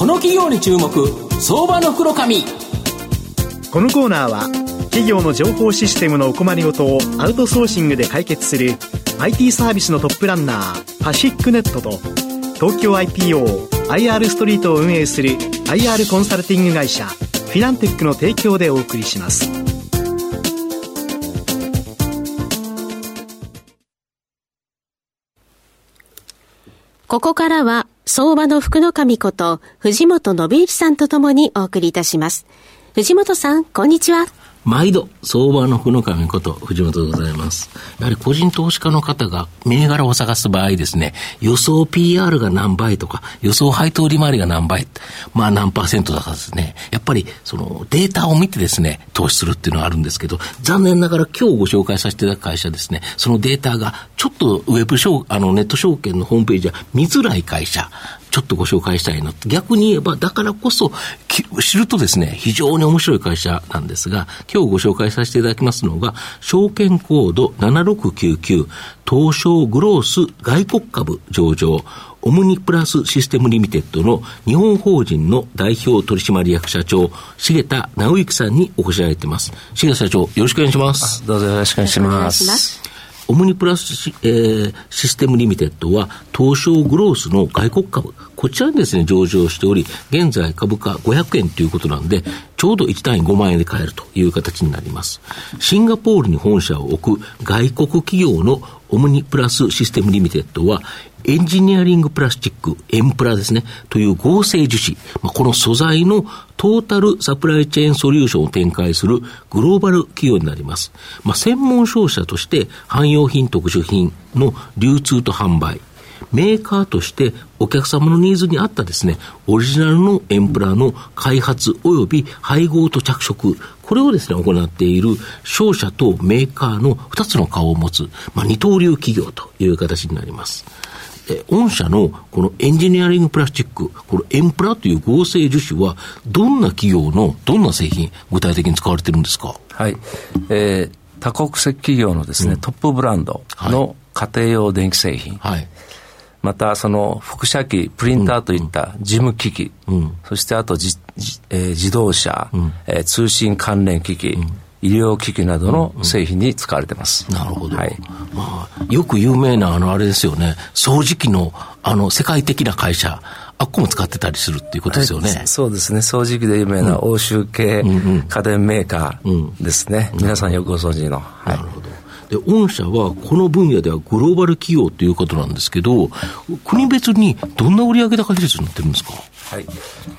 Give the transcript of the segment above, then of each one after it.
この企業に注目相場の袋紙このコーナーは企業の情報システムのお困りごとをアウトソーシングで解決する IT サービスのトップランナーパシックネットと東京 IPOIR ストリートを運営する IR コンサルティング会社フィナンテックの提供でお送りします。ここからは、相場の福の神こと、藤本信之さんとともにお送りいたします。藤本さん、こんにちは。毎度、相場の福の神こと、藤本でございます。やはり個人投資家の方が銘柄を探す場合ですね、予想 PR が何倍とか、予想配当利回りが何倍、まあ何パーセントだかですね、やっぱりそのデータを見てですね、投資するっていうのはあるんですけど、残念ながら今日ご紹介させていただく会社ですね、そのデータがちょっとウェブ証、あのネット証券のホームページは見づらい会社、ちょっとご紹介したいなと。逆に言えば、だからこそ、知るとですね、非常に面白い会社なんですが、今日ご紹介させていただきますのが、証券コード7699、東証グロース外国株上場、オムニプラスシステムリミテッドの日本法人の代表取締役社長、重田直之さんにお越しいただいています。重田社長、よろしくお願いします。どうぞよろしくお願いします。オムニプラスシ,、えー、システムリミテッドは、東証グロースの外国株、こちらにですね、上場しており、現在株価500円ということなんで、ちょうど1単位5万円で買えるという形になります。シンガポールに本社を置く外国企業のオムニプラスシステムリミテッドは、エンジニアリングプラスチック、エンプラですね、という合成樹脂、まあ、この素材のトータルサプライチェーンソリューションを展開するグローバル企業になります。まあ、専門商社として汎用品特殊品の流通と販売、メーカーとしてお客様のニーズに合ったですね、オリジナルのエンプラの開発及び配合と着色、これをですね、行っている商社とメーカーの2つの顔を持つ、まあ、二刀流企業という形になります。え御社のこのエンジニアリングプラスチック、このエンプラという合成樹脂は、どんな企業のどんな製品、具体的に使われてるんですか？はい。えー、多国籍企業のですね、うん、トップブランドの家庭用電気製品。はい。また、その、輻射機、プリンターといった事務機器、うん、そしてあとじ、えー、自動車、うん、えー、通信関連機器、うん医療機器などの製品に使われてます。うんうん、なるほど。はい。まあ、よく有名な、あの、あれですよね、掃除機の、あの、世界的な会社、あっこも使ってたりするっていうことですよね。はい、そうですね。掃除機で有名な欧州系家電メーカーですね。皆さんよくご存知の。はい、なるほど。で、御社はこの分野ではグローバル企業ということなんですけど、国別にどんな売上高比率になってるんですか？はい。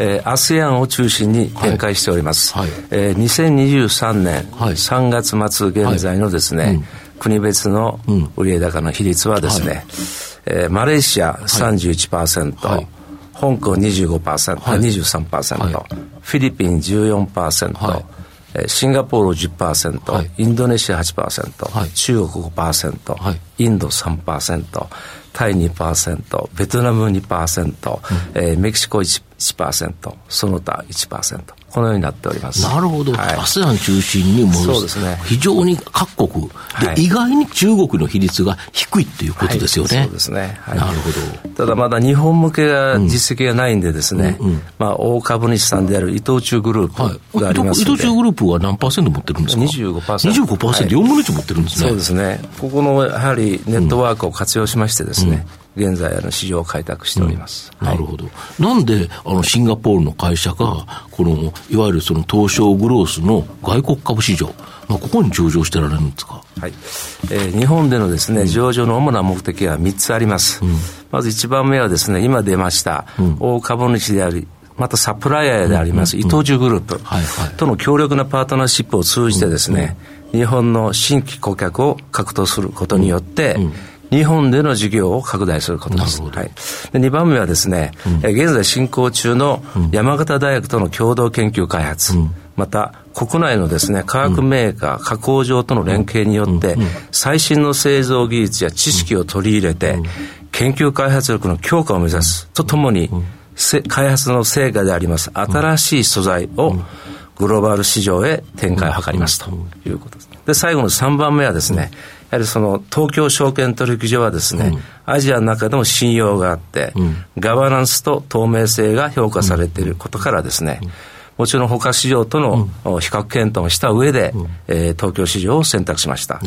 えー、ASEAN を中心に展開しております。はい。はい、えー、2023年3月末現在のですね、はい。うん、国別の売上高の比率はですね、はい、えー、マレーシア31%、はい、香港25%、はい、23%、はい、フィリピン14%、はいシンガポール10%、はい、インドネシア8%、はい、中国5%、はい、インド3%、タイ2%、ベトナム2%、うん、えー、メキシコ 1%, 1%その他1%。このようになっております。なるほど。はい、ASEAN 中心にもそうですね。非常に各国、はい、意外に中国の比率が低いっていうことですよね。はい、そうですね。はい、なるほど。ただまだ日本向けが実績がないんでですね、うんうん、まあ大株主さんである伊藤忠グループがありますので、伊藤忠グループは何パーセント持ってるんですか ?25%。25%、はい、4分の1持ってるんですね。そうですね。ここのやはりネットワークを活用しましてですね、うん現在あの市場を開拓しております、うん、なるほど、なんであのシンガポールの会社がこのいわゆるその東証グロースの外国株市場まあ、ここに上場してられるんですか、はい。えー、日本でのですね、上場の主な目的は3つあります、うん、まず1番目はですね今出ました、うん、大株主でありまたサプライヤーであります、伊藤忠グループとの強力なパートナーシップを通じてですね、日本の新規顧客を獲得することによって、日本での事業を拡大することです。はい、で2番目はですね、うん、現在進行中の山形大学との共同研究開発、うん、また国内のですね、化学メーカー、加工場との連携によって、最新の製造技術や知識を取り入れて、研究開発力の強化を目指すとともに、開発の成果であります新しい素材をグローバル市場へ展開を図りますということです。で、最後の3番目はですね、やはりその東京証券取引所はですね、うん、アジアの中でも信用があって、うん、ガバナンスと透明性が評価されていることからですね、もちろん他市場との比較検討をした上で、うん、えー、東京市場を選択しました。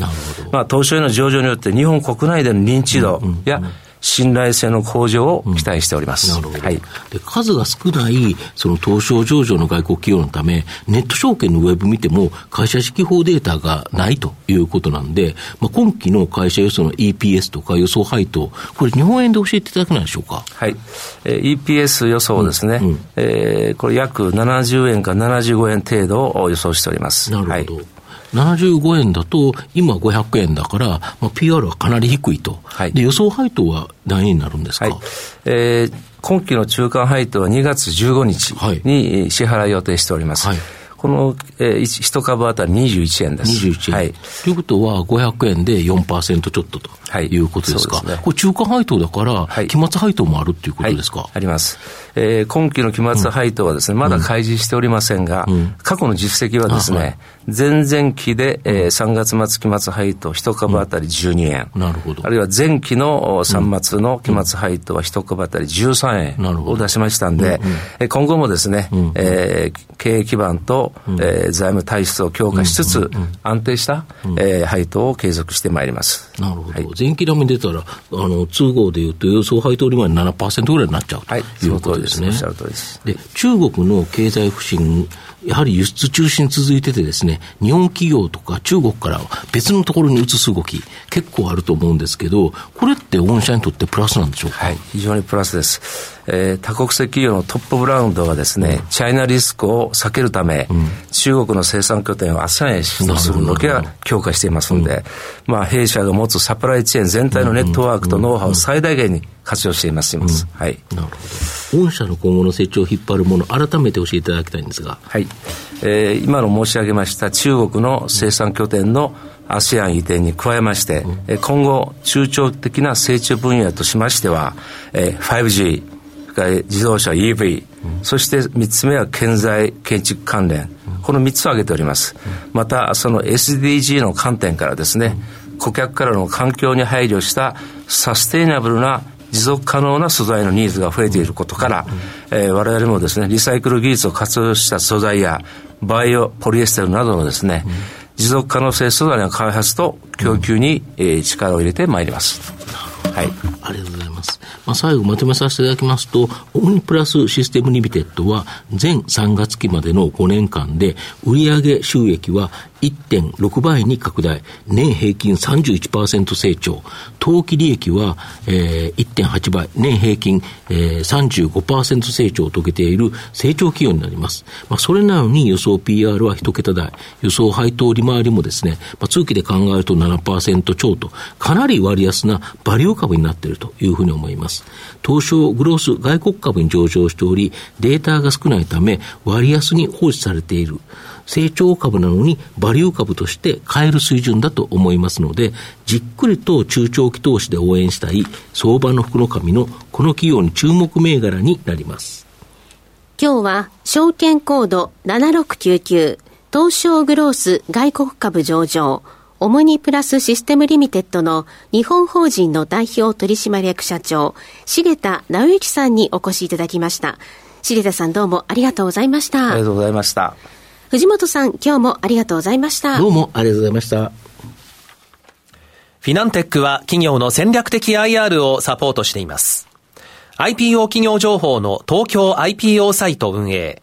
まあ、東証への上場によって日本国内での認知度や、うんうん信頼性の向上を期待しております。なるほど。はい、で数が少ないその東証上場の外国企業のため、ネット証券のウェブ見ても、会社指揮法データがないということなんで、まあ、今期の会社予想の EPS とか予想配当、これ、日本円で教えていただけないでしょうか？はい。えー、EPS 予想ですね、うんうん、えー、これ約70円か75円程度を予想しております。なるほど。はい75円だと、今500円だから、まあ、PR はかなり低いと。はい、で、予想配当は何円になるんですか、はい、えー、今期の中間配当は2月15日に支払い予定しております。はいこの、えー、1株当たり21円です。21円。はい。ということは、500円で4%ちょっとということですか？はい、ですね、これ中間配当だから、期末配当もあるっていうことですか、はい、あります。えー、今期の期末配当はですね、まだ開示しておりませんが、うん、過去の実績はですね、前々期で、えー、3月末期末配当1株当たり12円、うん、なるほど。あるいは前期の3月の期末配当は1株当たり13円を出しましたんで、うん、今後もですね、うん、えー、経営基盤と、えー、財務体質を強化しつつ、安定した、えー、配当を継続してまいります。なるほど。はい、前期並み出たら、あの、通合でいうと予想配当利回り7%ぐらいになっちゃうということですね。はい、その通りです。で、中国の経済不振やはり輸出中心続いててですね、日本企業とか中国から別のところに移す動き、結構あると思うんですけど、これって御社にとってプラスなんでしょうか、はい、非常にプラスです。えー、多国籍企業のトップブラウンドはですね、うん、チャイナリスクを避けるため、うん、中国の生産拠点を ASEAN へシフトする動きが強化していますので、うん、まあ、弊社が持つサプライチェーン全体のネットワークとノウハウを最大限に活用しています。はい。なるほど。御社の今後の成長を引っ張るもの、改めて教えていただきたいんですが。はい。えー、今の申し上げました中国の生産拠点の ASEAN 移転に加えまして、うん、今後中長期的な成長分野としましては、えー、5G、自動車 EV、うん、そして3つ目は建材建築関連、うん、この3つを挙げております。また、その SDG の観点からですね、顧客からの環境に配慮したサステイナブルな持続可能な素材のニーズが増えていることから、えー、我々もですね、リサイクル技術を活用した素材や、バイオポリエステルなどのですね、持続可能性素材の開発と供給に、えー、力を入れてまいります。はい。ありがとうございます。まあ、最後まとめさせていただきますと、オムニプラスシステムリミテッドは、全3月期までの5年間で、売上収益は1.6倍に拡大、年平均31%成長、当期利益は、えー、1.8倍、年平均、えー、35%成長を遂げている成長企業になります。まあ、それなのに予想 PR は1桁台、予想配当利回りもですね、まあ、通期で考えると7%超と、かなり割安なバリュー株になっているというふうに思います。東証グロース外国株に上場しており、データが少ないため割安に放置されている。成長株なのにバリュー株として買える水準だと思いますので、じっくりと中長期投資で応援したい相場の福の神のこの企業に注目銘柄になります。今日は証券コード7699東証グロース外国株上場オムニプラスシステムリミテッドの日本法人の代表取締役社長、重田直之さんにお越しいただきました。重田さんどうもありがとうございました。ありがとうございました。藤本さん、今日もありがとうございました。どうもありがとうございました。フィナンテックは企業の戦略的 IR をサポートしています。IPO 企業情報の東京 IPO サイト運営、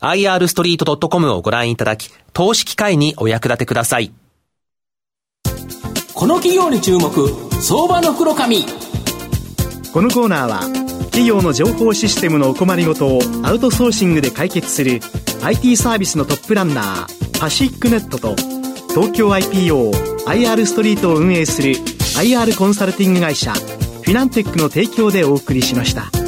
irstreet.com をご覧いただき、投資機会にお役立てください。この企業に注目、相場の袋紙。このコーナーは、企業の情報システムのお困りごとをアウトソーシングで解決する IT サービスのトップランナーパシックネットと東京 IPO IR ストリートを運営する IR コンサルティング会社フフィナンテックの提供でお送りしました。